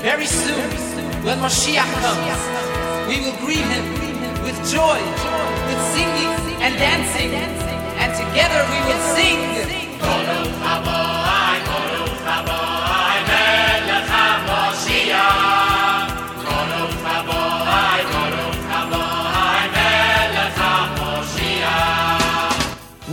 Very soon, when Moshiach comes, we will greet him with joy, with singing and dancing, and together we will sing.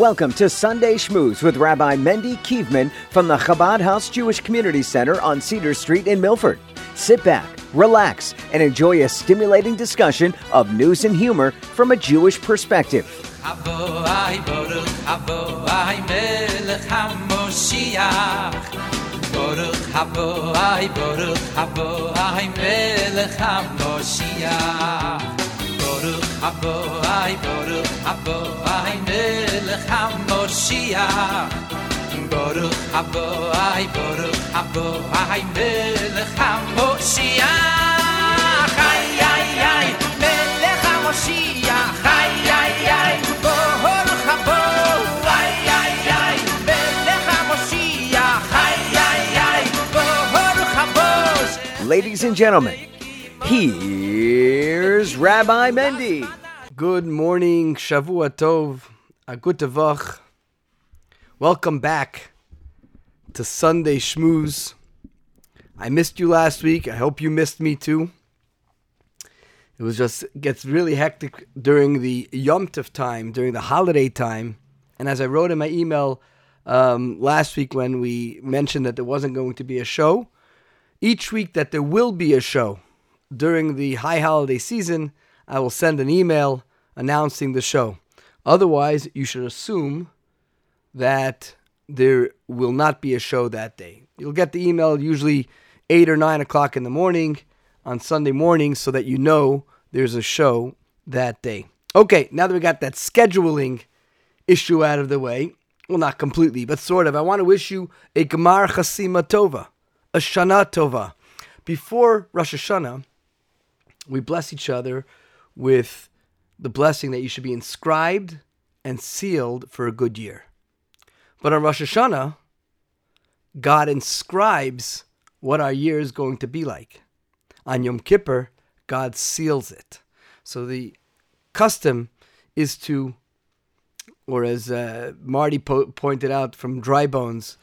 Welcome to Sunday Schmooze with Rabbi Mendy Kivman from the Chabad House Jewish Community Center on Cedar Street in Milford. Sit back, relax, and enjoy a stimulating discussion of news and humor from a Jewish perspective. Melech HaMoshiach. Ay, ay, ay, Melech HaMoshiach. Ay, ay, ay, Baruch Aboai, ay, ay, Melech HaMoshiach. Ay, ay, ay, Baruch Aboai. Ladies and gentlemen, here's Rabbi Mendy. Good morning, Shavua Tov, a good Tavach. Welcome back to Sunday Schmooze. I missed you last week. I hope you missed me too. It was just gets really hectic during the Yom Tov time, during the holiday time. And as I wrote in my email um, last week when we mentioned that there wasn't going to be a show, each week that there will be a show during the high holiday season, I will send an email announcing the show. Otherwise, you should assume that there will not be a show that day. You'll get the email usually 8 or 9 o'clock in the morning on Sunday morning so that you know there's a show that day. Okay, now that we got that scheduling issue out of the way, well, not completely, but sort of, I want to wish you a Gemar Chasima Tova, a Shana Tova. Before Rosh Hashanah, we bless each other with the blessing that you should be inscribed and sealed for a good year. But on Rosh Hashanah, God inscribes what our year is going to be like. On Yom Kippur, God seals it. So the custom is to, or as uh, Marty po- pointed out from Dry Bones,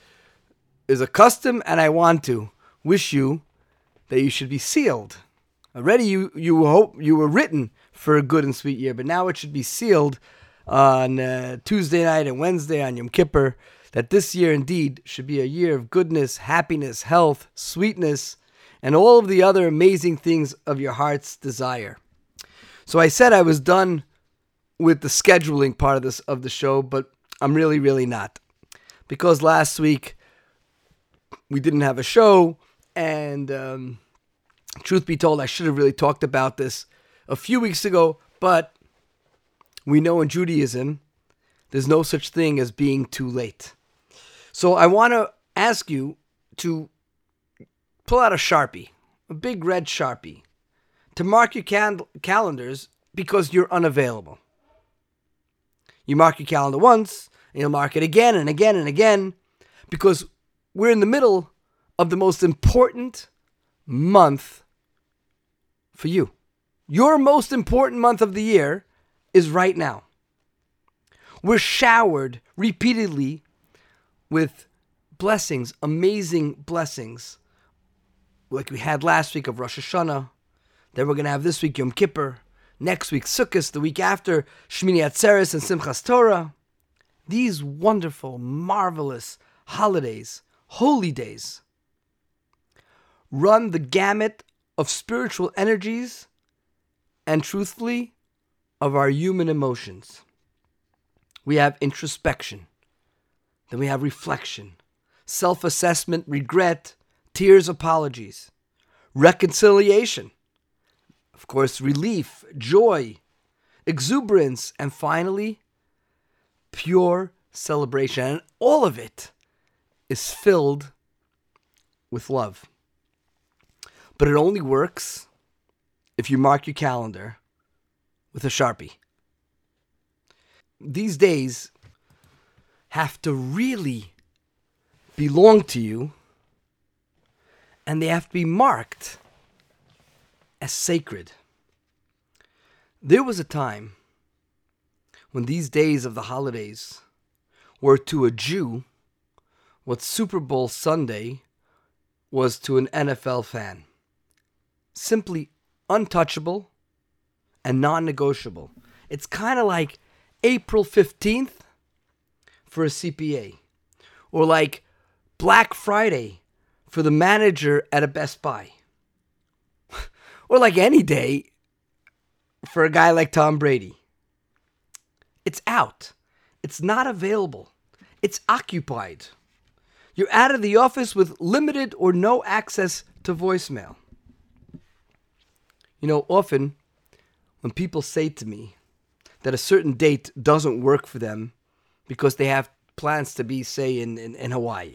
is a custom, and I want to wish you that you should be sealed. Already, you you hope you were written for a good and sweet year, but now it should be sealed on uh, Tuesday night and Wednesday on Yom Kippur. That this year indeed should be a year of goodness, happiness, health, sweetness, and all of the other amazing things of your heart's desire. So I said I was done with the scheduling part of this of the show, but I'm really, really not, because last week we didn't have a show, and um, truth be told, I should have really talked about this a few weeks ago, but we know in Judaism there's no such thing as being too late. So I want to ask you to pull out a Sharpie, a big red Sharpie, to mark your can- calendars because you're unavailable. You mark your calendar once, and you'll mark it again and again and again because we're in the middle of the most important month for you. Your most important month of the year is right now. We're showered repeatedly with blessings, amazing blessings, like we had last week of Rosh Hashanah. Then we're going to have this week Yom Kippur. Next week Sukkot. The week after Shmini Atzeres and Simchas Torah. These wonderful, marvelous holidays, holy days, run the gamut of spiritual energies and, truthfully, of our human emotions. We have introspection, then we have reflection, self assessment, regret, tears, apologies, reconciliation, of course, relief, joy, exuberance, and finally, pure celebration. And all of it is filled with love. But it only works if you mark your calendar with a Sharpie. These days have to really belong to you and they have to be marked as sacred. There was a time when these days of the holidays were to a Jew what Super Bowl Sunday was to an NFL fan. Simply untouchable and non negotiable. It's kind of like April 15th for a CPA, or like Black Friday for the manager at a Best Buy, or like any day for a guy like Tom Brady. It's out, it's not available, it's occupied. You're out of the office with limited or no access to voicemail. You know, often when people say to me that a certain date doesn't work for them because they have plans to be, say, in, in, in Hawaii.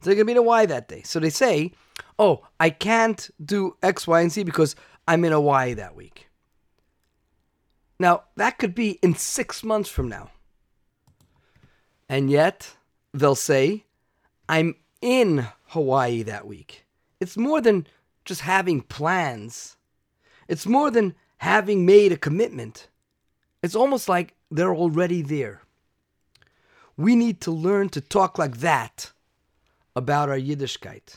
So they're going to be in Hawaii that day. So they say, oh, I can't do X, Y, and Z because I'm in Hawaii that week. Now, that could be in six months from now. And yet, they'll say, I'm in Hawaii that week. It's more than just having plans, it's more than having made a commitment. It's almost like they're already there. We need to learn to talk like that about our Yiddishkeit.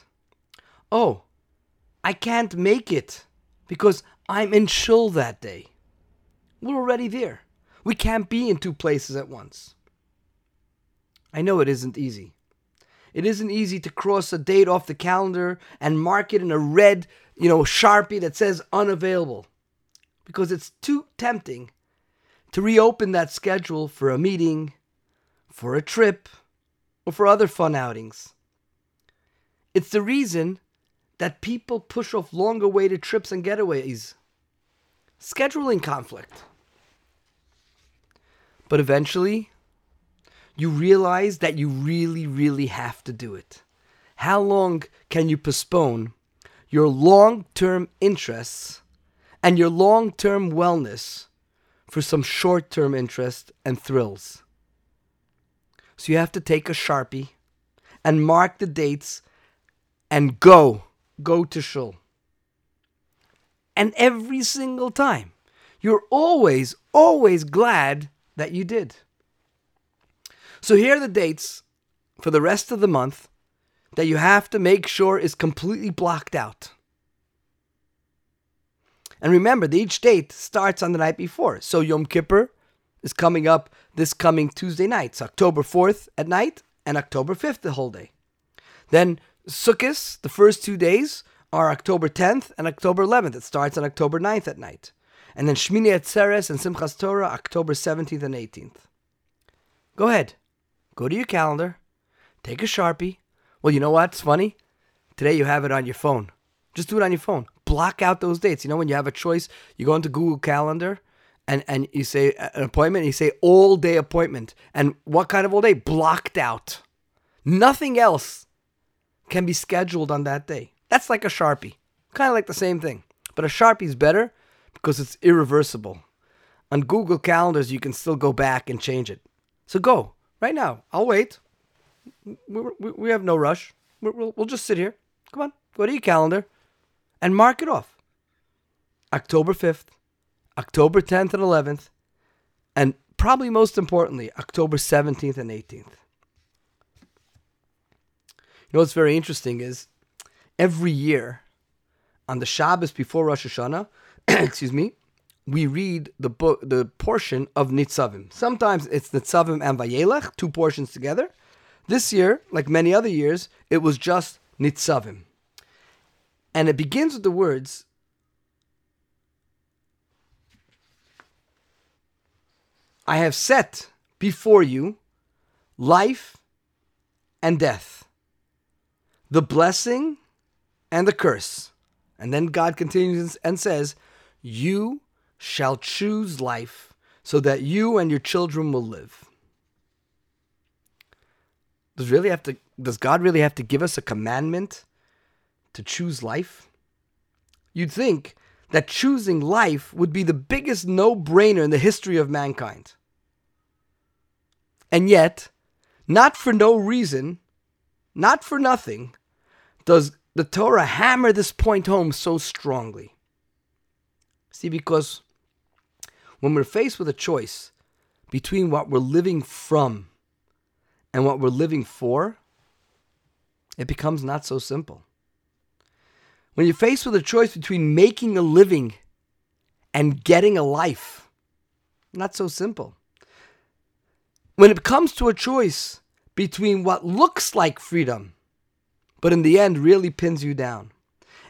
Oh, I can't make it because I'm in shul that day. We're already there. We can't be in two places at once. I know it isn't easy. It isn't easy to cross a date off the calendar and mark it in a red, you know, Sharpie that says unavailable because it's too tempting to reopen that schedule for a meeting, for a trip, or for other fun outings. It's the reason that people push off long awaited trips and getaways. Scheduling conflict. But eventually, you realize that you really, really have to do it. How long can you postpone your long term interests and your long term wellness for some short term interest and thrills? So you have to take a sharpie and mark the dates and go, go to shul. And every single time, you're always, always glad that you did. So here are the dates for the rest of the month that you have to make sure is completely blocked out. And remember that each date starts on the night before. So Yom Kippur is coming up this coming Tuesday night. It's October 4th at night and October 5th the whole day. Then Sukkot, the first two days, are October 10th and October 11th. It starts on October 9th at night. And then Shmini Atzeres and Simchas Torah, October 17th and 18th. Go ahead. Go to your calendar, take a Sharpie. Well, you know what? It's funny. Today you have it on your phone. Just do it on your phone. Block out those dates. You know, when you have a choice, you go into Google Calendar and, and you say uh, an appointment, you say all day appointment. And what kind of all day? Blocked out. Nothing else can be scheduled on that day. That's like a Sharpie. Kind of like the same thing. But a Sharpie is better because it's irreversible. On Google Calendars, you can still go back and change it. So go right now. I'll wait. We, we, we have no rush. we we'll, we'll just sit here. Come on, go to your calendar and mark it off. October 5th, October 10th and 11th, and probably most importantly, October 17th and 18th. You know what's very interesting is every year on the Shabbos before Rosh Hashanah, excuse me, we read the book, the portion of Nitzavim. Sometimes it's Nitzavim and Vayelech, two portions together. This year, like many other years, it was just Nitzavim. And it begins with the words, I have set before you life and death, the blessing and the curse. And then God continues and says, You shall choose life so that you and your children will live. Does really have to does God really have to give us a commandment to choose life? You'd think that choosing life would be the biggest no-brainer in the history of mankind. And yet, not for no reason, not for nothing, does the Torah hammer this point home so strongly? See, because when we're faced with a choice between what we're living from and what we're living for, it becomes not so simple. When you're faced with a choice between making a living and getting a life, not so simple. When it comes to a choice between what looks like freedom, but in the end really pins you down,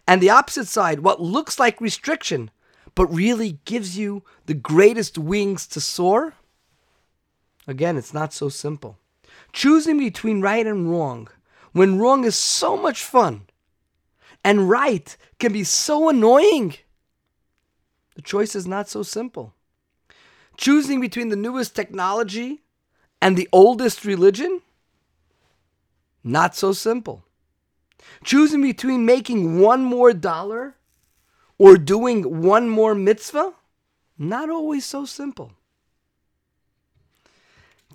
and the opposite side, what looks like restriction, but really gives you the greatest wings to soar, again, it's not so simple. Choosing between right and wrong, when wrong is so much fun and right can be so annoying, the choice is not so simple. Choosing between the newest technology and the oldest religion? Not so simple. Choosing between making one more dollar or doing one more mitzvah? Not always so simple.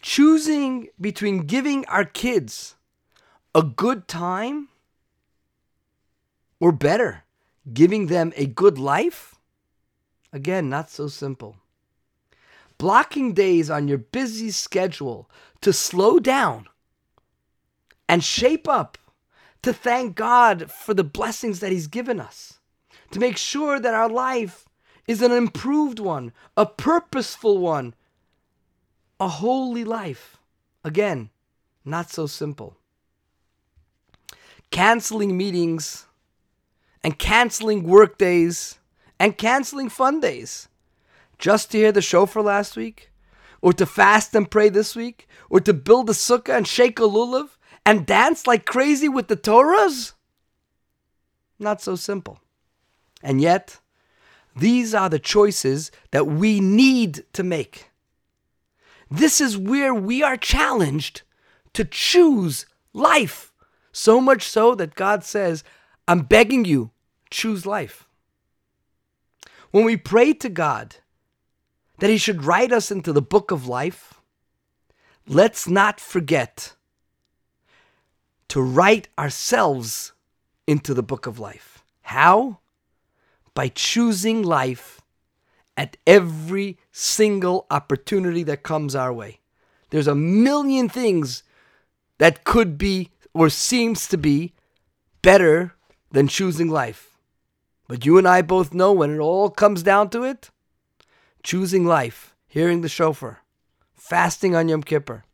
Choosing between giving our kids a good time or better, giving them a good life? Again, not so simple. Blocking days on your busy schedule to slow down and shape up to thank God for the blessings that He's given us, to make sure that our life is an improved one, a purposeful one, a holy life. Again, not so simple. Canceling meetings and canceling work days and canceling fun days just to hear the shofar last week, or to fast and pray this week, or to build a sukkah and shake a lulav and dance like crazy with the Torahs? Not so simple. And yet, these are the choices that we need to make. This is where we are challenged to choose life. So much so that God says, I'm begging you, choose life. When we pray to God that He should write us into the book of life, let's not forget to write ourselves into the book of life. How? By choosing life at every single opportunity that comes our way. There's a million things that could be or seems to be better than choosing life. But you and I both know when it all comes down to it, choosing life, hearing the shofar, fasting on Yom Kippur,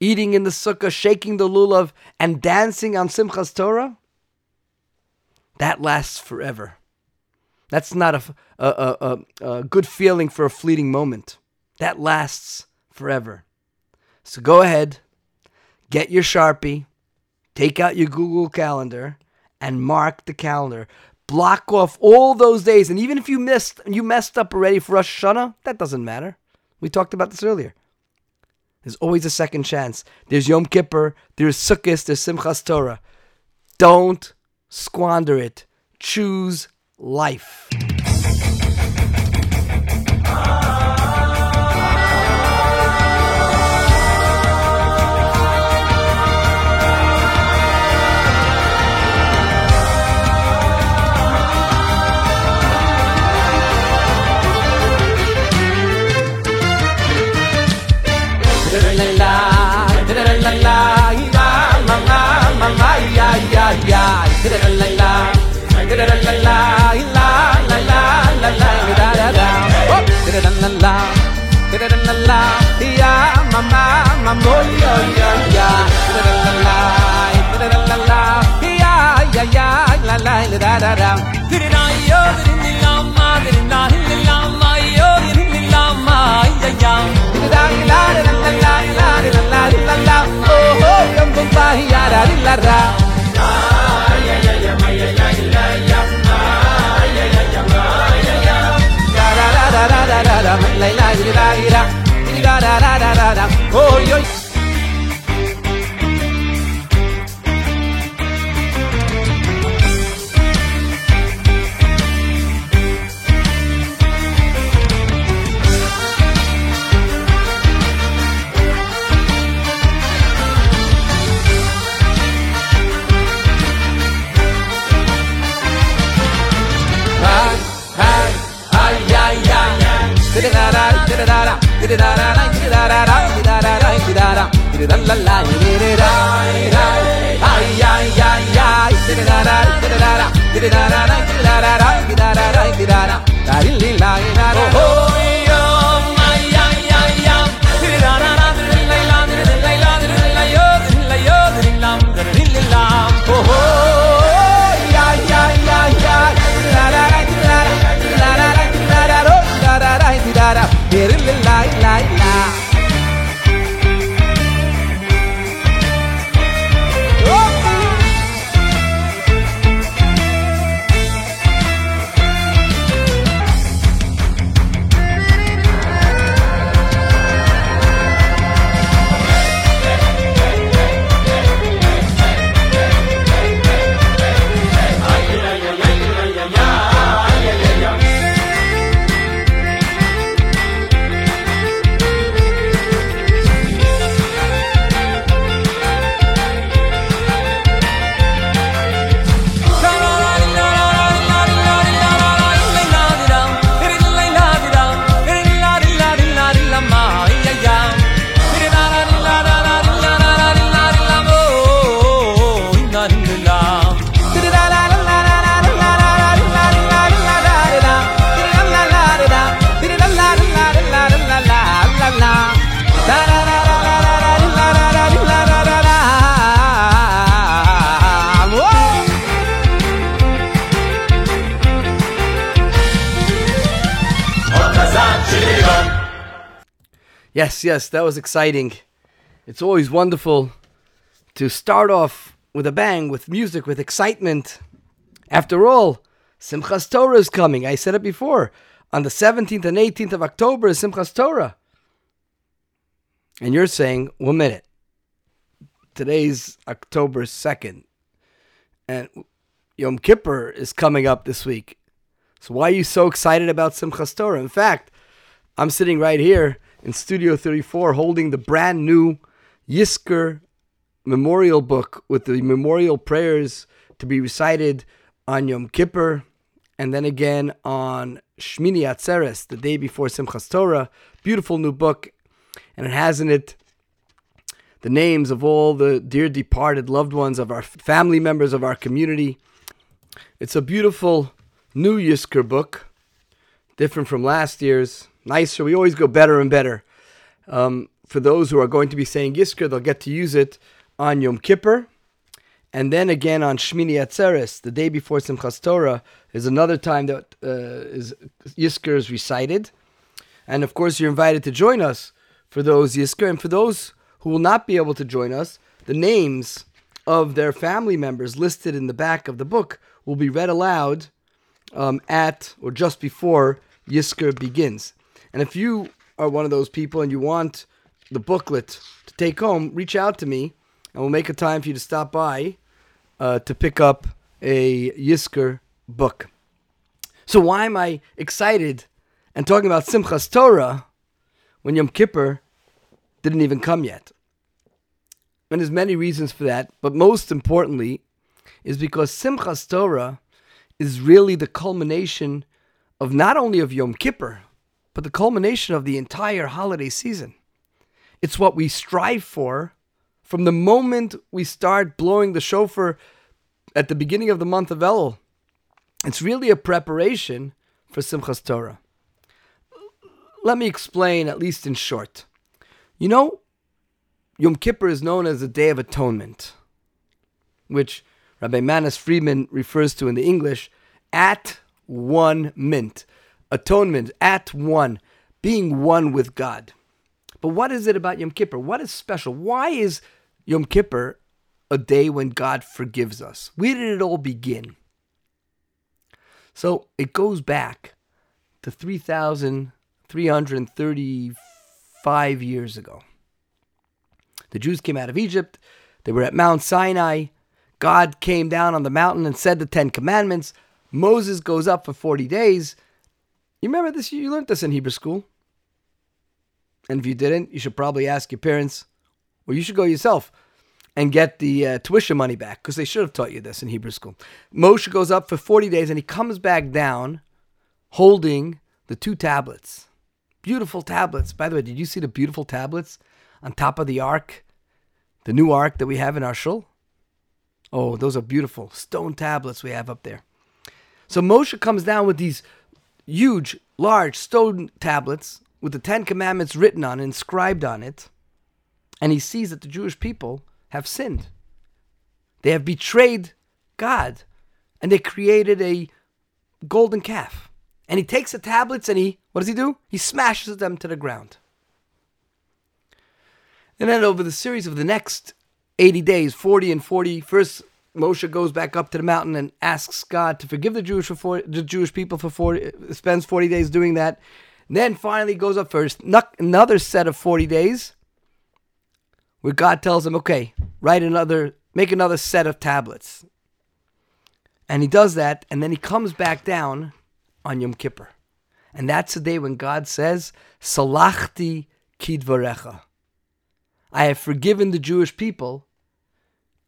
eating in the sukkah, shaking the lulav, and dancing on Simchas Torah, that lasts forever. That's not a, a, a, a, good feeling for a fleeting moment. That lasts forever. So go ahead, get your Sharpie, take out your Google Calendar, and mark the calendar block off all those days. And even if you missed, you messed up already for Rosh Hashanah, that doesn't matter. We talked about this earlier. There's always a second chance. There's Yom Kippur, there's Sukkot, there's Simchas Torah. Don't squander it. Choose life. ലാലാരാം തിരുനായോ തിരുന്നില്ലാമ്മ തിരുനാഹില്ലാമ്മയോ തിരുന്നില്ലാമ്മ ഓഹോ യാരാറില്ലാറാ Oh, yo, இது தாராடா இது தாராடா இது தாராடா இது தாரா இது ரல்லல்லா இது ராய் ராய் ஐ ஐ ஐ ஐ இது தாரா இது தாரா இது தாராடா இது தாராடா இது தாராடா இது தாரா தாரில் லீலா ஓஹோ yes, that was exciting. It's always wonderful to start off with a bang, with music, with excitement. After all, Simchas Torah is coming. I said it before. On the 17th and 18th of October is Simchas Torah. And you're saying, one minute. Today's October 2nd. And Yom Kippur is coming up this week. So why are you so excited about Simchas Torah? In fact, I'm sitting right here in Studio 34 holding the brand new Yizkor memorial book with the memorial prayers to be recited on Yom Kippur and then again on Shmini Atzeres, the day before Simchas Torah. Beautiful new book, and it has in it the names of all the dear departed loved ones of our family members of our community. It's a beautiful new Yizkor book, different from last year's nicer. We always go better and better. Um, for those who are going to be saying Yizkor, they'll get to use it on Yom Kippur. And then again on Shmini Atzeres, the day before Simchas Torah, is another time that uh, is Yizkor is recited. And of course, you're invited to join us for those Yizkor. And for those who will not be able to join us, the names of their family members listed in the back of the book will be read aloud um, at or just before Yizkor begins. And if you are one of those people and you want the booklet to take home, reach out to me and we'll make a time for you to stop by uh, to pick up a Yizkor book. So why am I excited and talking about Simchas Torah when Yom Kippur didn't even come yet? And there's many reasons for that, but most importantly is because Simchas Torah is really the culmination of not only of Yom Kippur, but the culmination of the entire holiday season. It's what we strive for from the moment we start blowing the shofar at the beginning of the month of Elul. It's really a preparation for Simchas Torah. Let me explain, at least in short. You know, Yom Kippur is known as the Day of Atonement, which Rabbi Manis Friedman refers to in the English at one mint atonement at one, being one with God. But what is it about Yom Kippur? What is special? Why is Yom Kippur a day when God forgives us? Where did it all begin? So it goes back to 3,335 years ago. The Jews came out of Egypt. They were at Mount Sinai. God came down on the mountain and said the Ten Commandments. Moses goes up for 40 days you remember this? You learned this in Hebrew school. And if you didn't, you should probably ask your parents, or you should go yourself and get the uh, tuition money back because they should have taught you this in Hebrew school. Moshe goes up for 40 days and he comes back down holding the two tablets. beautiful tablets. By the way, did you see the beautiful tablets on top of the ark? The new ark that we have in our shul? Oh, those are beautiful stone tablets we have up there. So Moshe comes down with these huge, large stone tablets with the Ten Commandments written on, inscribed on it, and he sees that the Jewish people have sinned. They have betrayed God, and they created a golden calf. And he takes the tablets and he, what does he do? He smashes them to the ground. And then over the series of the next 80 days, 40 and 40, first Moshe goes back up to the mountain and asks God to forgive the Jewish for 40, the Jewish people for 40, spends 40 days doing that. And then finally goes up first, another set of 40 days where God tells him, okay, write another, make another set of tablets. And he does that, and then he comes back down on Yom Kippur. And that's the day when God says, Salachti kidvarecha. I have forgiven the Jewish people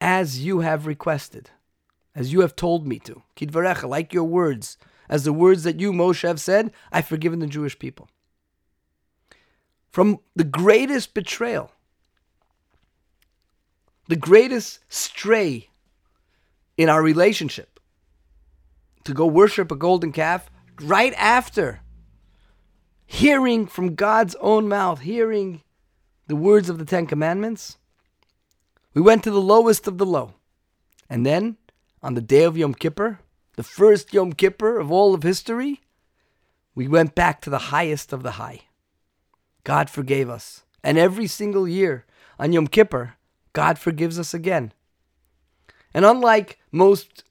as you have requested, as you have told me to. Kidvarecha, like your words, as the words that you, Moshe, have said, I've forgiven the Jewish people. From the greatest betrayal, the greatest stray in our relationship, to go worship a golden calf right after hearing from God's own mouth, hearing the words of the Ten Commandments, we went to the lowest of the low. And then, on the day of Yom Kippur, the first Yom Kippur of all of history, we went back to the highest of the high. God forgave us. And every single year on Yom Kippur, God forgives us again. And unlike most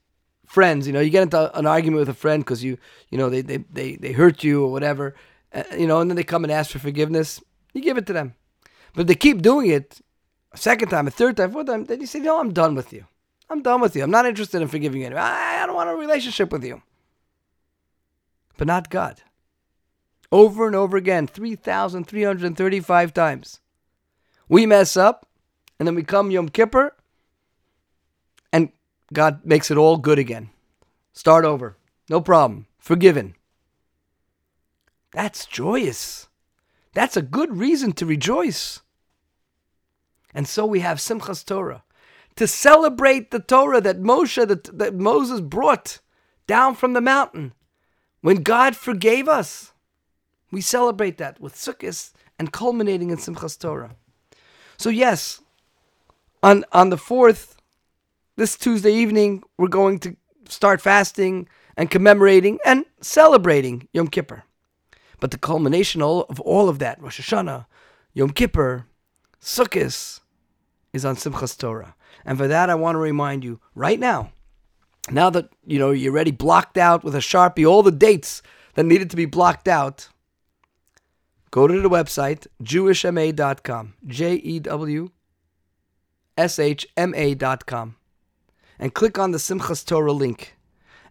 friends, you know, you get into an argument with a friend because you, you know, they, they, they, they hurt you or whatever, uh, you know, and then they come and ask for forgiveness, you give it to them. But if they keep doing it a second time, a third time, fourth time, then you say, no, I'm done with you. I'm done with you. I'm not interested in forgiving you. I, I don't want a relationship with you. But not God. Over and over again, 3,335 times. We mess up, and then we come Yom Kippur, and God makes it all good again. Start over. No problem. Forgiven. That's joyous. That's a good reason to rejoice. And so we have Simchas Torah to celebrate the Torah that Moshe, that, that Moses brought down from the mountain when God forgave us. We celebrate that with Sukkot and culminating in Simchas Torah. So yes, on on the fourth, this Tuesday evening, we're going to start fasting and commemorating and celebrating Yom Kippur. But the culmination of all of that, Rosh Hashanah, Yom Kippur, Sukkot, is on Simchas Torah. And for that, I want to remind you right now, now that you know you're already blocked out with a sharpie, all the dates that needed to be blocked out, go to the website jewishma.com, J E W S H M A.com, and click on the Simchas Torah link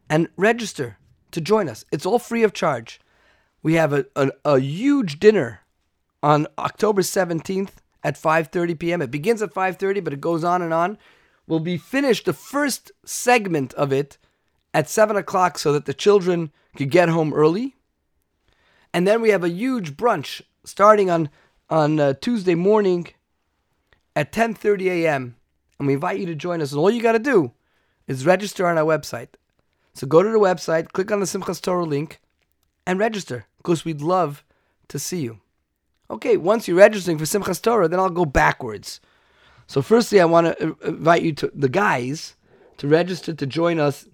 and register to join us. It's all free of charge. We have a, a, a huge dinner on October 17th at 5:30 p.m. It begins at 5:30, but it goes on and on. We'll be finished the first segment of it at seven o'clock, so that the children could get home early. And then we have a huge brunch starting on on uh, Tuesday morning at 10:30 a.m. And we invite you to join us. And all you got to do is register on our website. So go to the website, click on the Simchas Torah link, and register because we'd love to see you. Okay, once you're registering for Simchas Torah, then I'll go backwards. So, firstly, I want to invite you to the guys to register to join us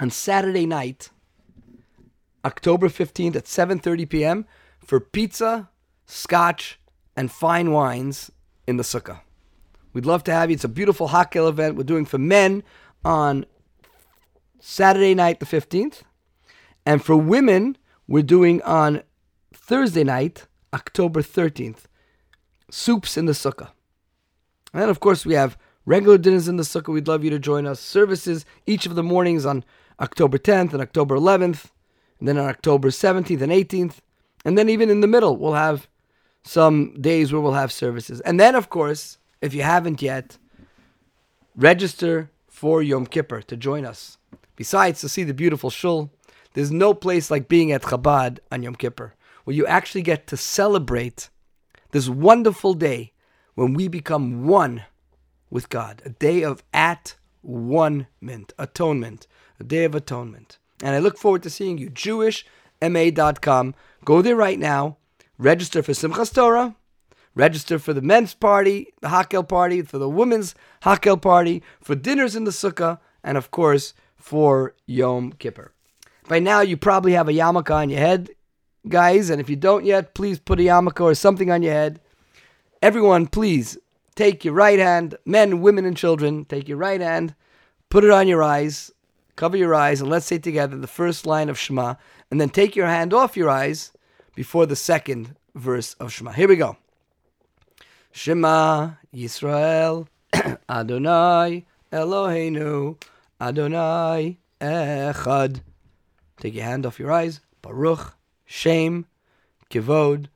on Saturday night, October 15th at 7:30 p.m. for pizza, scotch, and fine wines in the sukkah. We'd love to have you. It's a beautiful Hakel event we're doing for men on Saturday night, the 15th. And for women, we're doing on Thursday night, October 13th. Soups in the Sukkah. And then, of course, we have regular dinners in the Sukkah. We'd love you to join us. Services each of the mornings on October 10th and October 11th, and then on October 17th and 18th. And then, even in the middle, we'll have some days where we'll have services. And then, of course, if you haven't yet, register for Yom Kippur to join us. Besides, to see the beautiful shul, there's no place like being at Chabad on Yom Kippur. Where you actually get to celebrate this wonderful day when we become one with God, a day of at one mint, atonement, a day of atonement. And I look forward to seeing you. JewishMA.com. Go there right now. Register for Simchas Torah. Register for the men's party, the Hakel party, for the women's Hakel party, for dinners in the Sukkah, and of course for Yom Kippur. By now, you probably have a yarmulke on your head, guys, and if you don't yet, please put a yarmulke or something on your head. Everyone, please take your right hand, men, women, and children, take your right hand, put it on your eyes, cover your eyes, and let's say together the first line of Shema, and then take your hand off your eyes before the second verse of Shema. Here we go. Shema Yisrael Adonai Eloheinu Adonai Echad. Take your hand off your eyes. Baruch Shem Kivod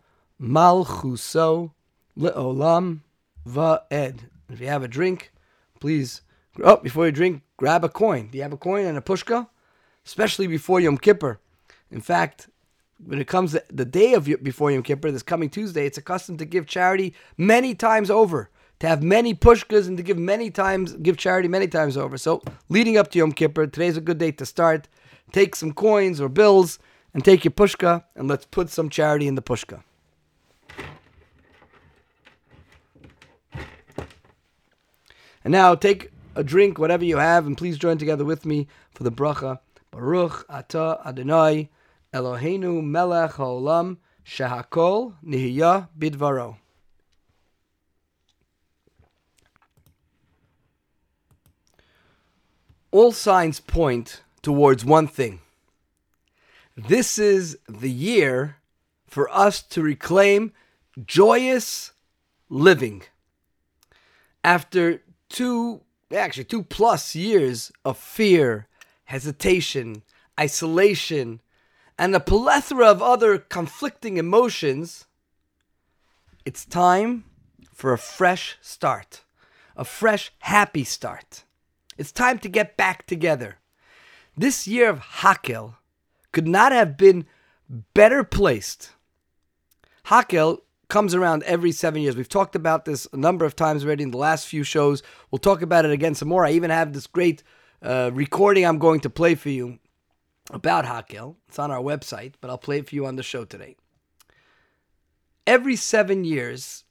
Malchuso Leolam Va'ed. If you have a drink, please, oh, before you drink, grab a coin. Do you have a coin and a pushka? Especially before Yom Kippur. In fact, when it comes the day of before Yom Kippur, this coming Tuesday, it's a custom to give charity many times over, to have many pushkas and to give many times, give charity many times over. So, leading up to Yom Kippur, today's a good day to start. Take some coins or bills and take your pushka, and let's put some charity in the pushka. And now take a drink, whatever you have, and please join together with me for the bracha. Baruch Ata Adonai Eloheinu Melech Haolam Shehakol Nihya Bidvaro. All signs point towards one thing. This is the year for us to reclaim joyous living. After two, actually, two plus years of fear, hesitation, isolation, and a plethora of other conflicting emotions, it's time for a fresh start, a fresh, happy start. It's time to get back together. This year of Hakel could not have been better placed. Hakel comes around every seven years. We've talked about this a number of times already in the last few shows. We'll talk about it again some more. I even have this great uh, recording I'm going to play for you about Hakel. It's on our website, but I'll play it for you on the show today. Every seven years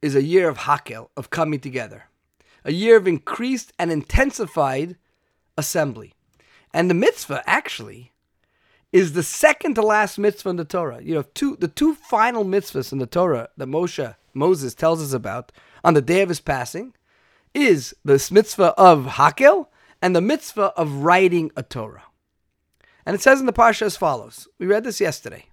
is a year of Hakel, of coming together, a year of increased and intensified assembly. And the mitzvah, actually, is the second to last mitzvah in the Torah. You know, two the two final mitzvahs in the Torah that Moshe Moses tells us about on the day of his passing is the mitzvah of Hakel and the mitzvah of writing a Torah. And it says in the Parsha as follows. We read this yesterday.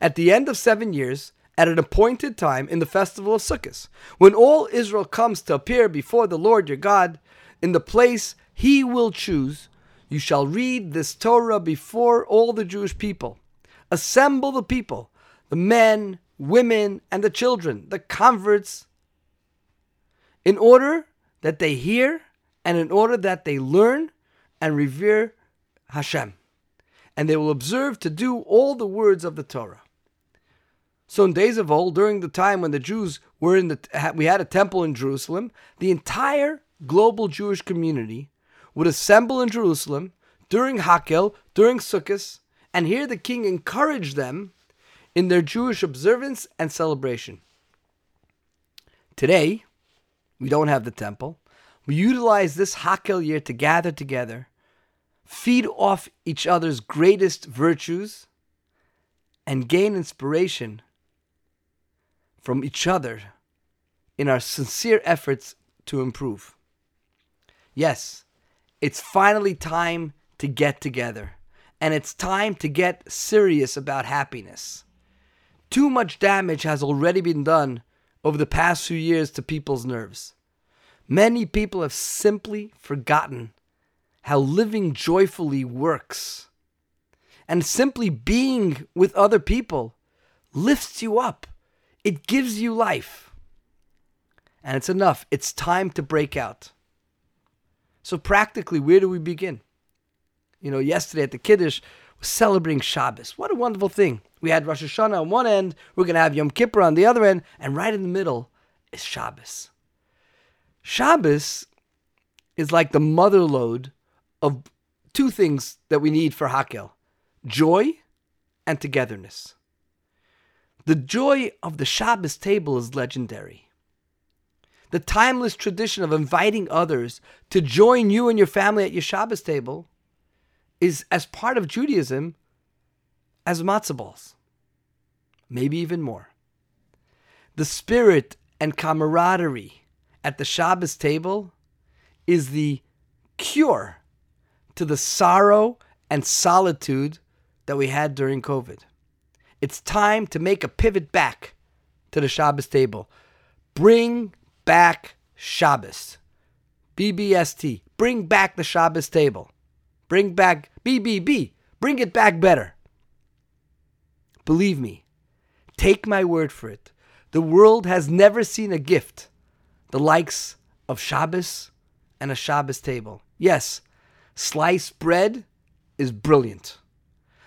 At the end of seven years, at an appointed time in the festival of Sukkot, when all Israel comes to appear before the Lord your God in the place he will choose, you shall read this Torah before all the Jewish people. Assemble the people, the men, women, and the children, the converts, in order that they hear and in order that they learn and revere Hashem and they will observe to do all the words of the Torah. So in days of old, during the time when the Jews were in the, we had a temple in Jerusalem, the entire global Jewish community would assemble in Jerusalem during Hakel, during Sukkot, and hear the king encourage them in their Jewish observance and celebration. Today, we don't have the temple. We utilize this Hakel year to gather together feed off each other's greatest virtues, and gain inspiration from each other in our sincere efforts to improve. Yes, it's finally time to get together, and it's time to get serious about happiness. Too much damage has already been done over the past few years to people's nerves. Many people have simply forgotten how living joyfully works. And simply being with other people lifts you up, it gives you life. And it's enough. It's time to break out. So, practically, where do we begin? You know, yesterday at the Kiddush we're celebrating Shabbos. What a wonderful thing. We had Rosh Hashanah on one end, we're going to have Yom Kippur on the other end, and right in the middle is Shabbos. Shabbos is like the mother lode of two things that we need for Hakel joy and togetherness. The joy of the Shabbos table is legendary. The timeless tradition of inviting others to join you and your family at your Shabbos table is as part of Judaism as matzah balls, maybe even more. The spirit and camaraderie at the Shabbos table is the cure to the sorrow and solitude that we had during COVID. It's time to make a pivot back to the Shabbos table. Bring back Shabbos. BBST. Bring back the Shabbos table. Bring back BBB. Bring it back better. Believe me, take my word for it. The world has never seen a gift the likes of Shabbos and a Shabbos table. Yes, sliced bread is brilliant.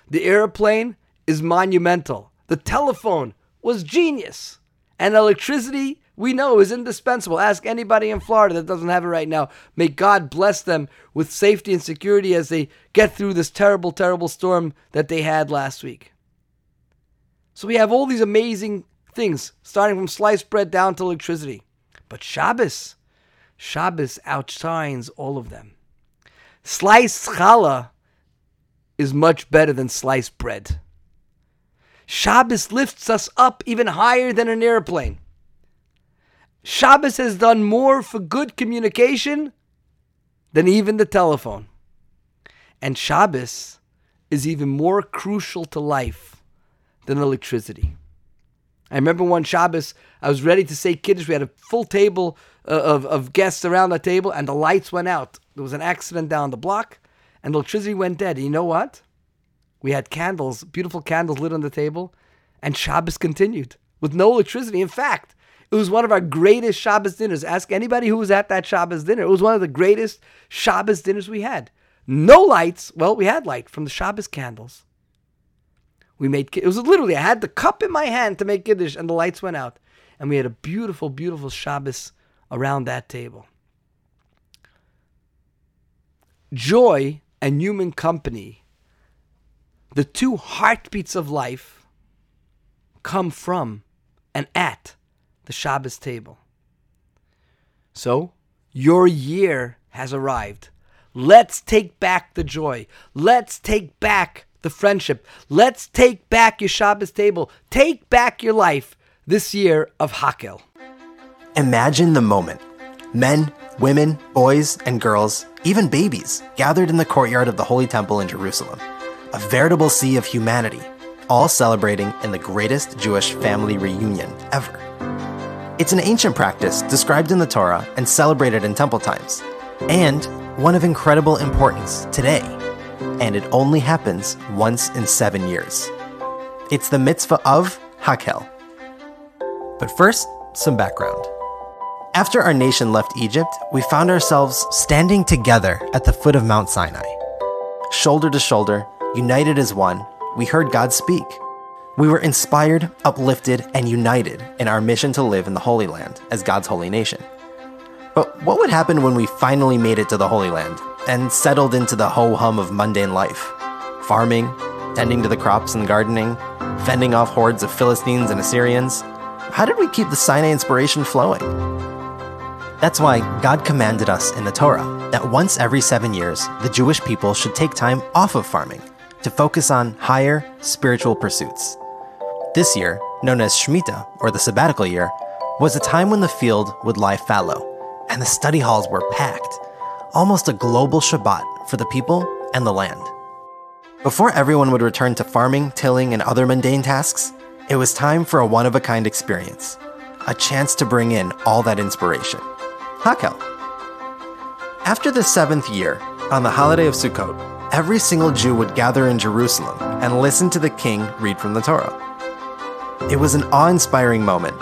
The airplane is monumental. The telephone was genius. And electricity, we know, is indispensable. Ask anybody in Florida that doesn't have it right now. May God bless them with safety and security as they get through this terrible, terrible storm that they had last week. So we have all these amazing things, starting from sliced bread down to electricity. But Shabbos, Shabbos outshines all of them. Sliced challah is much better than sliced bread. Shabbos lifts us up even higher than an airplane. Shabbos has done more for good communication than even the telephone. And Shabbos is even more crucial to life than electricity. I remember one Shabbos, I was ready to say Kiddush. We had a full table uh, of, of guests around the table, and the lights went out. There was an accident down the block, and electricity went dead. And you know what? We had candles, beautiful candles lit on the table, and Shabbos continued with no electricity. In fact, it was one of our greatest Shabbos dinners. Ask anybody who was at that Shabbos dinner. It was one of the greatest Shabbos dinners we had. No lights. Well, we had light from the Shabbos candles. We made it was literally I had the cup in my hand to make kiddush, and the lights went out, and we had a beautiful, beautiful Shabbos around that table. Joy and human company, the two heartbeats of life, come from and at the Shabbos table. So, your year has arrived. Let's take back the joy. Let's take back the friendship. Let's take back your Shabbos table. Take back your life this year of Hakel. Imagine the moment. Men, women, boys, and girls, even babies, gathered in the courtyard of the Holy Temple in Jerusalem. A veritable sea of humanity, all celebrating in the greatest Jewish family reunion ever. It's an ancient practice described in the Torah and celebrated in temple times, and one of incredible importance today and it only happens once in seven years. It's the mitzvah of Hakel. But first, some background. After our nation left Egypt, we found ourselves standing together at the foot of Mount Sinai. Shoulder to shoulder, united as one, we heard God speak. We were inspired, uplifted, and united in our mission to live in the Holy Land as God's holy nation. But what would happen when we finally made it to the Holy Land and settled into the ho hum of mundane life farming, tending to the crops and gardening, fending off hordes of Philistines and Assyrians. How did we keep the Sinai inspiration flowing? That's why God commanded us in the Torah that once every seven years, the Jewish people should take time off of farming to focus on higher spiritual pursuits. This year, known as Shemitah, or the sabbatical year, was a time when the field would lie fallow and the study halls were packed almost a global Shabbat for the people and the land. Before everyone would return to farming, tilling, and other mundane tasks, it was time for a one of a kind experience, a chance to bring in all that inspiration. Hakel. After the seventh year, on the holiday of Sukkot, every single Jew would gather in Jerusalem and listen to the king read from the Torah. It was an awe inspiring moment.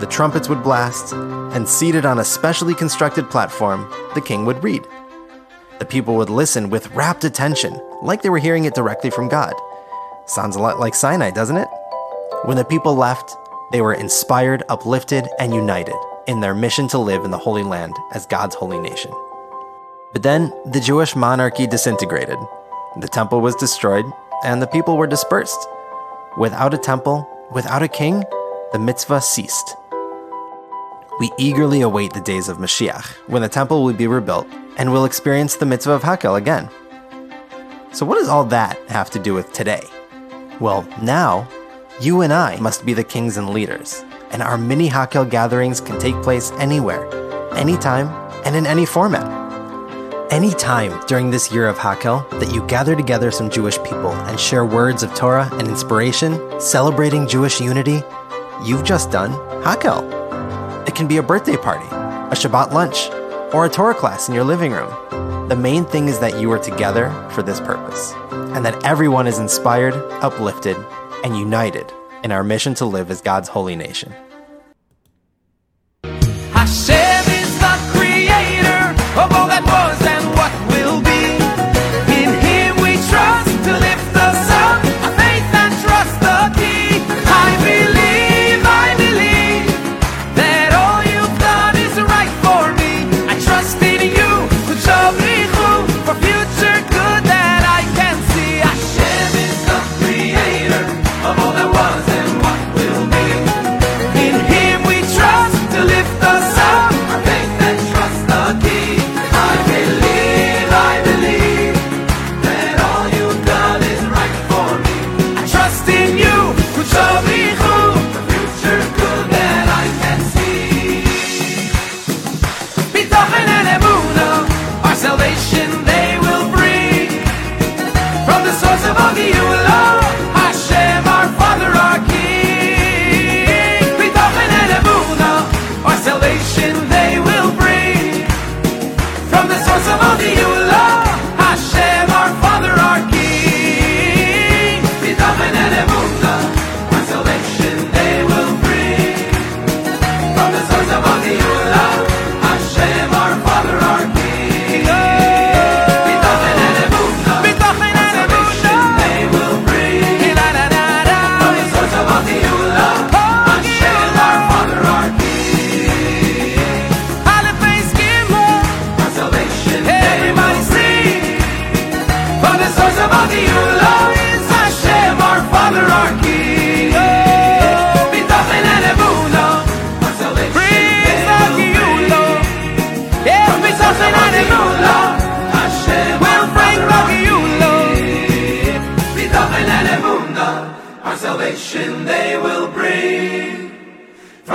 The trumpets would blast, and seated on a specially constructed platform, the king would read. The people would listen with rapt attention, like they were hearing it directly from God. Sounds a lot like Sinai, doesn't it? When the people left, they were inspired, uplifted, and united in their mission to live in the Holy Land as God's holy nation. But then the Jewish monarchy disintegrated. The temple was destroyed, and the people were dispersed. Without a temple, without a king, the mitzvah ceased. We eagerly await the days of Mashiach, when the temple will be rebuilt and we'll experience the mitzvah of Hakel again. So, what does all that have to do with today? Well, now, you and I must be the kings and leaders, and our mini Hakel gatherings can take place anywhere, anytime, and in any format. Any time during this year of Hakel that you gather together some Jewish people and share words of Torah and inspiration, celebrating Jewish unity, you've just done Hakel. It can be a birthday party, a Shabbat lunch, or a Torah class in your living room. The main thing is that you are together for this purpose, and that everyone is inspired, uplifted, and united in our mission to live as God's holy nation.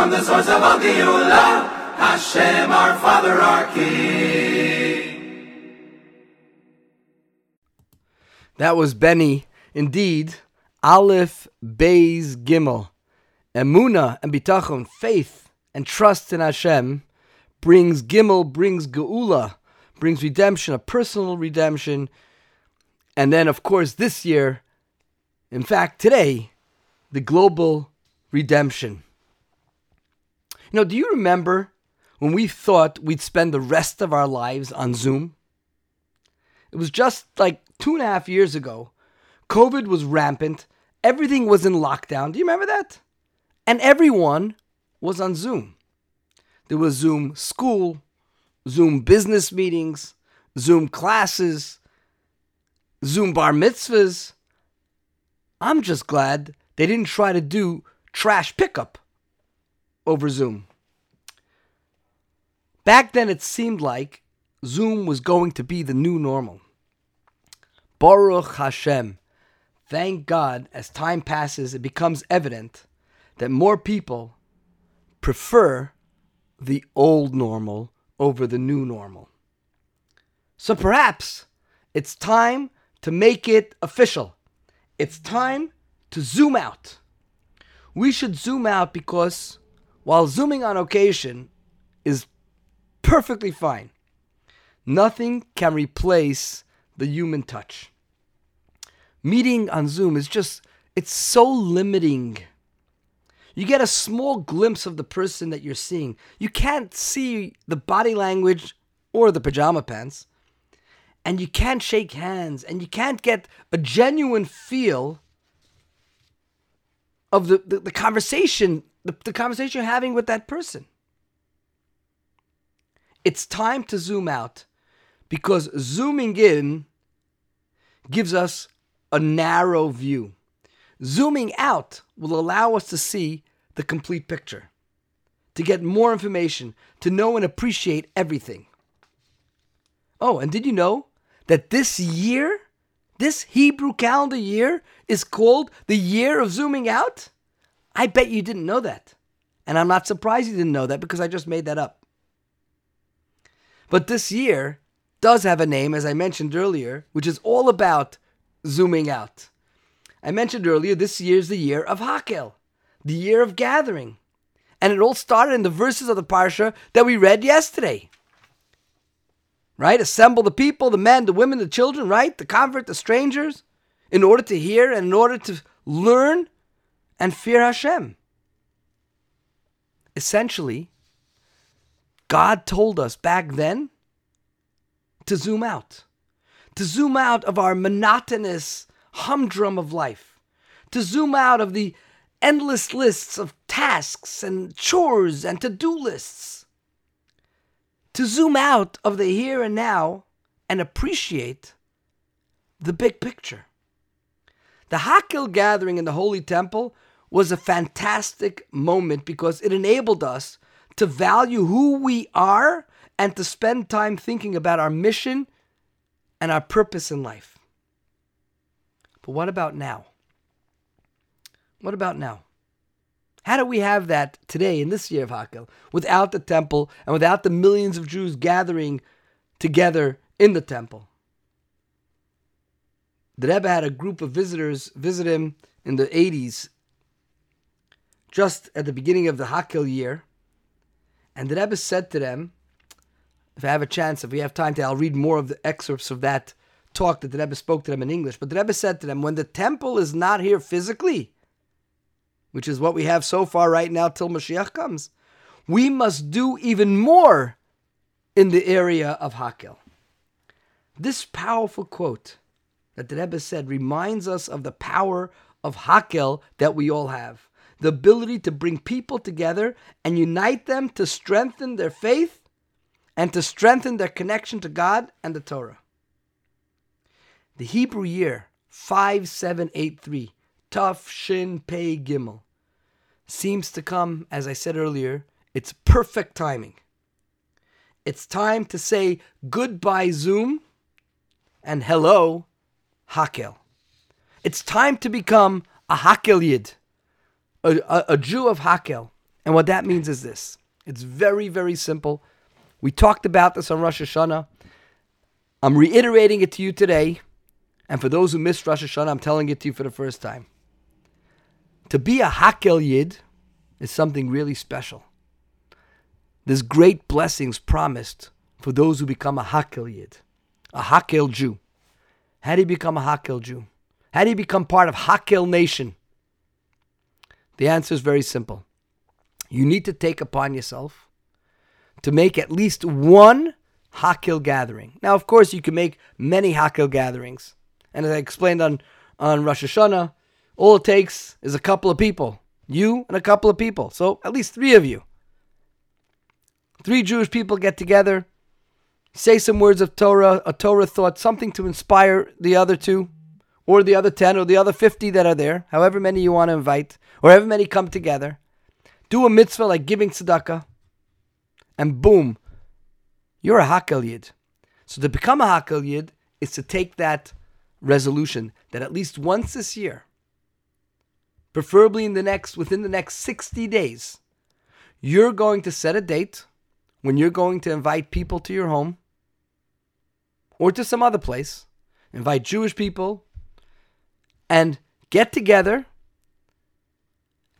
From the source of all Hashem, our Father, our King. That was Benny. Indeed, Aleph, Beis, Gimel. Emuna and Bitachon, faith and trust in Hashem, brings Gimel, brings Geula, brings redemption, a personal redemption. And then, of course, this year, in fact, today, the global redemption. You know, do you remember when we thought we'd spend the rest of our lives on Zoom? It was just like two and a half years ago. COVID was rampant. Everything was in lockdown. Do you remember that? And everyone was on Zoom. There was Zoom school, Zoom business meetings, Zoom classes, Zoom bar mitzvahs. I'm just glad they didn't try to do trash pickup over Zoom. Back then, it seemed like Zoom was going to be the new normal. Baruch Hashem. Thank God, as time passes, it becomes evident that more people prefer the old normal over the new normal. So perhaps it's time to make it official. It's time to zoom out. We should zoom out because while zooming on occasion is perfectly fine, nothing can replace the human touch. Meeting on Zoom is just, it's so limiting. You get a small glimpse of the person that you're seeing. You can't see the body language or the pajama pants. and you can't shake hands and you can't get a genuine feel of the, the, the conversation, the, the conversation you're having with that person. It's time to zoom out because zooming in gives us a narrow view. Zooming out will allow us to see the complete picture, to get more information, to know and appreciate everything. Oh, and did you know that this year, this Hebrew calendar year, is called the year of zooming out? I bet you didn't know that. And I'm not surprised you didn't know that because I just made that up. But this year does have a name, as I mentioned earlier, which is all about zooming out. I mentioned earlier this year is the year of Hakel, the year of gathering. And it all started in the verses of the Parsha that we read yesterday. Right? Assemble the people, the men, the women, the children, right? The convert, the strangers, in order to hear and in order to learn and fear Hashem. Essentially, God told us back then to zoom out, to zoom out of our monotonous humdrum of life, to zoom out of the endless lists of tasks and chores and to do lists, to zoom out of the here and now and appreciate the big picture. The Hakel gathering in the Holy Temple was a fantastic moment because it enabled us to value who we are and to spend time thinking about our mission and our purpose in life. But what about now? What about now? How do we have that today in this year of Hakel without the temple and without the millions of Jews gathering together in the temple? The Rebbe had a group of visitors visit him in the 80s, just at the beginning of the Hakel year. And the Rebbe said to them, if I have a chance, if we have time to, I'll read more of the excerpts of that talk that the Rebbe spoke to them in English. But the Rebbe said to them, when the temple is not here physically, which is what we have so far right now till Mashiach comes, we must do even more in the area of Hakel. This powerful quote that the Rebbe said reminds us of the power of Hakel that we all have the ability to bring people together and unite them to strengthen their faith and to strengthen their connection to God and the Torah. The Hebrew year 5783, Tuf Shin Pei Gimel, seems to come, as I said earlier, it's perfect timing. It's time to say goodbye, Zoom, and hello, Hakel. It's time to become a Hakel Yid a, a, a Jew of Hakel. And what that means is this it's very, very simple. We talked about this on Rosh Hashanah. I'm reiterating it to you today. And for those who missed Rosh Hashanah, I'm telling it to you for the first time. To be a Hakel Yid is something really special. There's great blessings promised for those who become a Hakel Yid, a Hakel Jew. How do you become a Hakel Jew? How do you become part of Hakel Nation? The answer is very simple. You need to take upon yourself to make at least one Hakel gathering. Now, of course, you can make many Hakel gatherings. And as I explained on, on Rosh Hashanah, all it takes is a couple of people. You and a couple of people. So at least three of you. Three Jewish people get together, say some words of Torah, a Torah thought, something to inspire the other two, or the other 10, or the other 50 that are there, however many you want to invite, or however many come together. Do a mitzvah like giving tzedakah, and boom, you're a Hakel Yid. So to become a Hakel Yid is to take that resolution that at least once this year, preferably in the next within the next 60 days, you're going to set a date when you're going to invite people to your home or to some other place, invite Jewish people and get together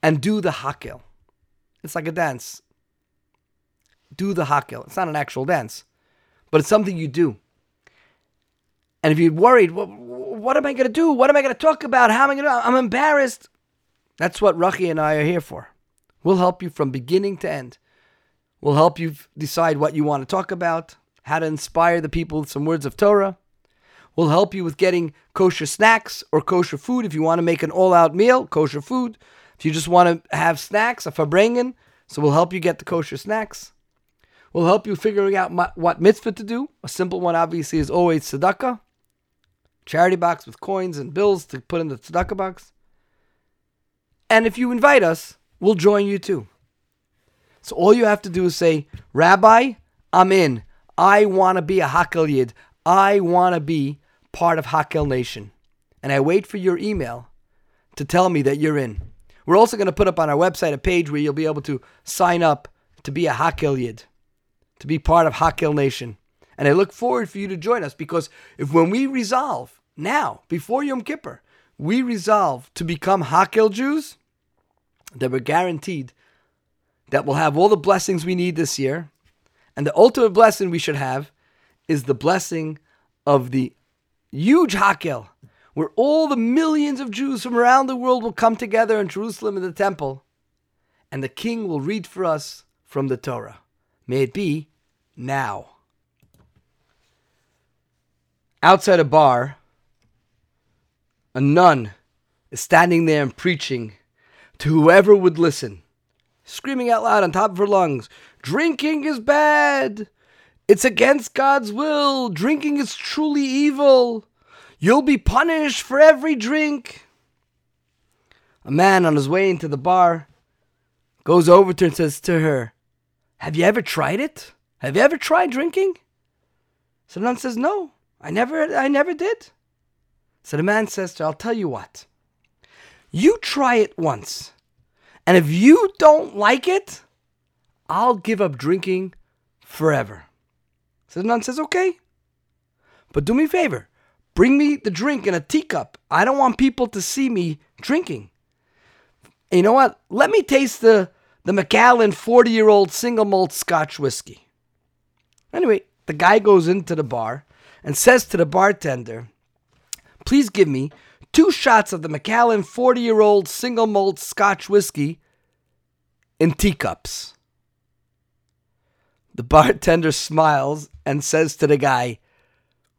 and do the hakel. It's like a dance. Do the hakel. It's not an actual dance, but it's something you do. And if you're worried, what, what am I going to do? What am I going to talk about? How am I going to? I'm embarrassed. That's what Rachi and I are here for. We'll help you from beginning to end. We'll help you decide what you want to talk about, how to inspire the people with some words of Torah, We'll help you with getting kosher snacks or kosher food if you want to make an all out meal, kosher food. If you just want to have snacks, a farbrengen, so we'll help you get the kosher snacks. We'll help you figuring out ma- what mitzvah to do. A simple one, obviously, is always tzedakah, charity box with coins and bills to put in the tzedakah box. And if you invite us, we'll join you too. So all you have to do is say, Rabbi, I'm in. I want to be a Hakel Yid. I want to be part of Hakel Nation. And I wait for your email to tell me that you're in. We're also going to put up on our website a page where you'll be able to sign up to be a Hakel Yid, to be part of Hakel Nation. And I look forward for you to join us because if when we resolve now, before Yom Kippur, we resolve to become Hakel Jews, then we're guaranteed that we'll have all the blessings we need this year. And the ultimate blessing we should have is the blessing of the huge Hakel, where all the millions of Jews from around the world will come together in Jerusalem in the temple, and the king will read for us from the Torah. May it be now. Outside a bar, a nun is standing there and preaching to whoever would listen, screaming out loud on top of her lungs Drinking is bad! It's against God's will! Drinking is truly evil! You'll be punished for every drink! A man on his way into the bar goes over to her and says to her, Have you ever tried it? Have you ever tried drinking? So the nun says, No, I never I never did. So the man says to her, I'll tell you what. You try it once. And if you don't like it, I'll give up drinking forever. So the nun says, Okay. But do me a favor. Bring me the drink in a teacup. I don't want people to see me drinking. And you know what? Let me taste the, the Macallan 40 year old single malt Scotch whiskey. Anyway, the guy goes into the bar and says to the bartender, Please give me two shots of the Macallan 40 year old single malt Scotch whiskey in teacups. The bartender smiles and says to the guy,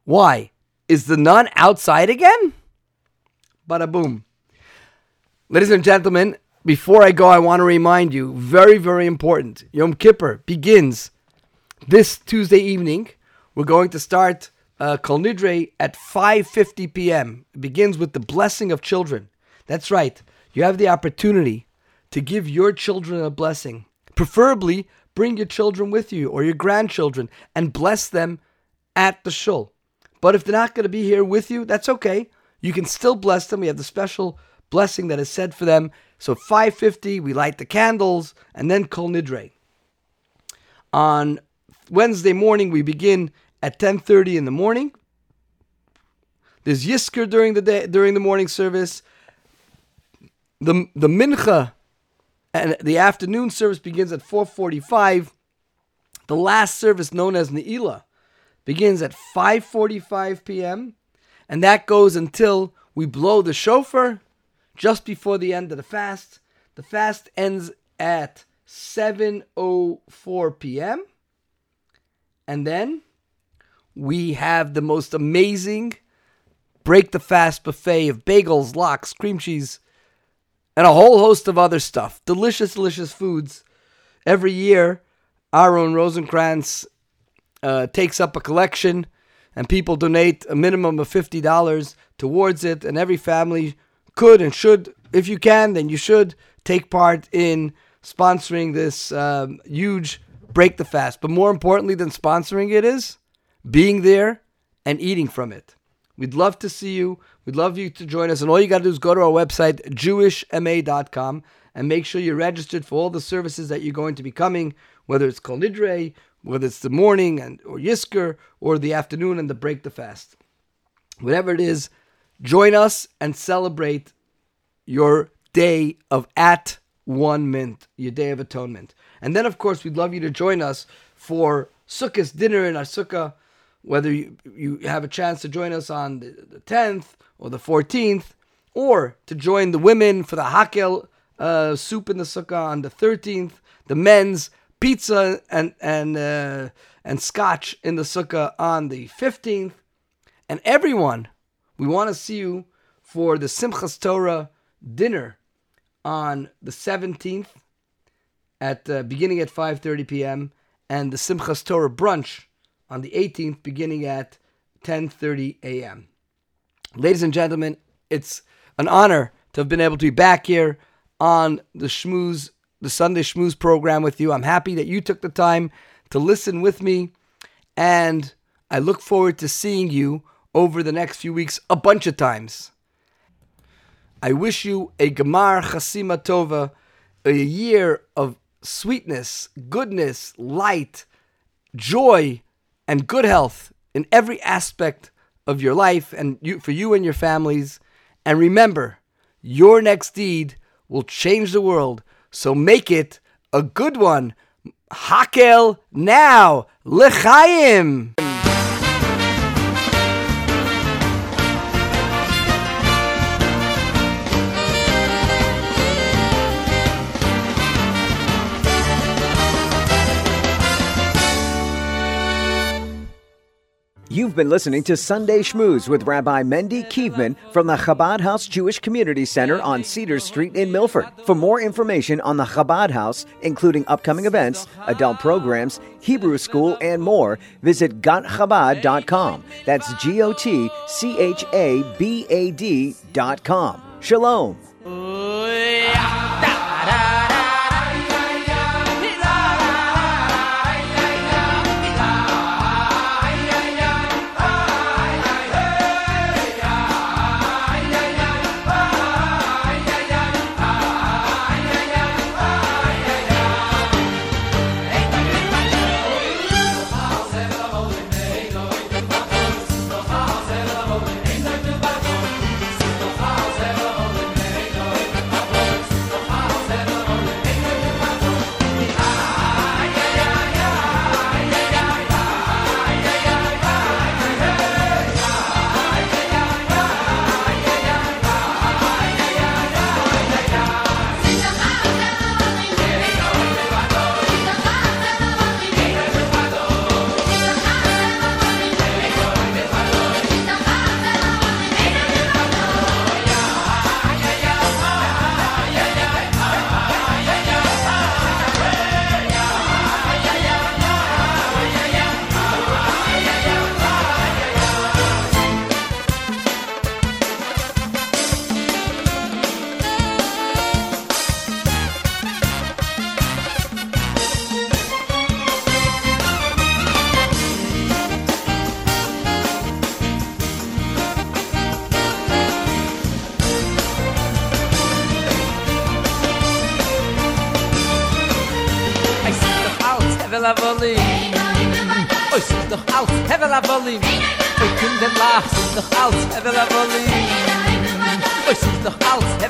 Why? Is the nun outside again? Bada boom. Ladies and gentlemen, before I go, I want to remind you very, very important. Yom Kippur begins this Tuesday evening. We're going to start uh, Kol Nidre at 5:50 p.m. It begins with the blessing of children. That's right. You have the opportunity to give your children a blessing. Preferably, bring your children with you or your grandchildren and bless them at the shul. But if they're not going to be here with you, that's okay. You can still bless them. We have the special blessing that is said for them. So 5:50, we light the candles, and then Kol Nidre. On Wednesday morning, we begin at 10:30 in the morning. There's Yisker during the day during the morning service. The the mincha and the afternoon service begins at 4:45. The last service known as Ne'ilah begins at 5:45 p.m. and that goes until we blow the shofar just before the end of the fast. The fast ends at 7:04 p.m. And then we have the most amazing break the fast buffet of bagels, lox, cream cheese, and a whole host of other stuff. Delicious, delicious foods. Every year, our own Rosenkrantz uh, takes up a collection, and people donate a minimum of $50 towards it. And every family could and should, if you can, then you should take part in sponsoring this um, huge break the fast. But more importantly than sponsoring it is being there and eating from it. We'd love to see you. We'd love you to join us. And all you got to do is go to our website, jewishma.com, and make sure you're registered for all the services that you're going to be coming, whether it's Kol Nidre, whether it's the morning and or Yisker, or the afternoon and the break the fast. Whatever it is, join us and celebrate your day of at one mint, your day of atonement. And then, of course, we'd love you to join us for Sukkot dinner in our sukkah whether you, you have a chance to join us on the, the 10th or the 14th, or to join the women for the hakel uh, soup in the sukkah on the 13th, the men's pizza and and uh, and scotch in the sukkah on the 15th, And everyone, we want to see you for the Simchas Torah dinner on the 17th at uh, beginning at 5:30 p.m. and the Simchas Torah brunch on the 18th beginning at 10:30 a.m. Ladies and gentlemen, it's an honor to have been able to be back here on the Schmooze, the Sunday Schmooze program with you. I'm happy that you took the time to listen with me, and I look forward to seeing you over the next few weeks a bunch of times. I wish you a Gemar Chasima Tova, a year of sweetness, goodness, light, joy, and good health in every aspect of your life and you, for you and your families. And remember, your next deed will change the world. So make it a good one. Hakel now. L'chaim. You've been listening to Sunday Schmooze with Rabbi Mendy Kivman from the Chabad House Jewish Community Center on Cedar Street in Milford. For more information on the Chabad House, including upcoming events, adult programs, Hebrew school, and more, visit gotchabad.com. That's G O T C H A B A D.com. Shalom.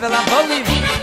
Favela Bolívia.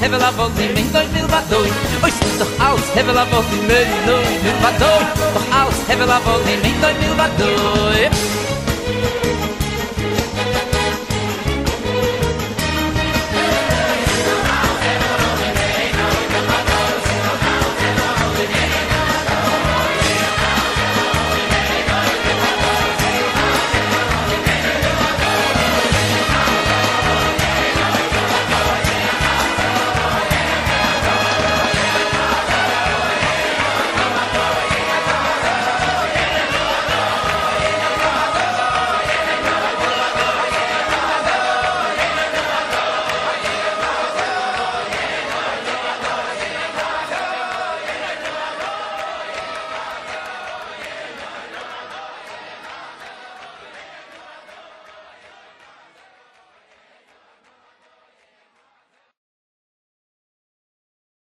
hevel a vol di meng doy vil vadoy oy sit doch aus hevel a vol di meng doy vil vadoy doch aus hevel a vol di meng doy vil vadoy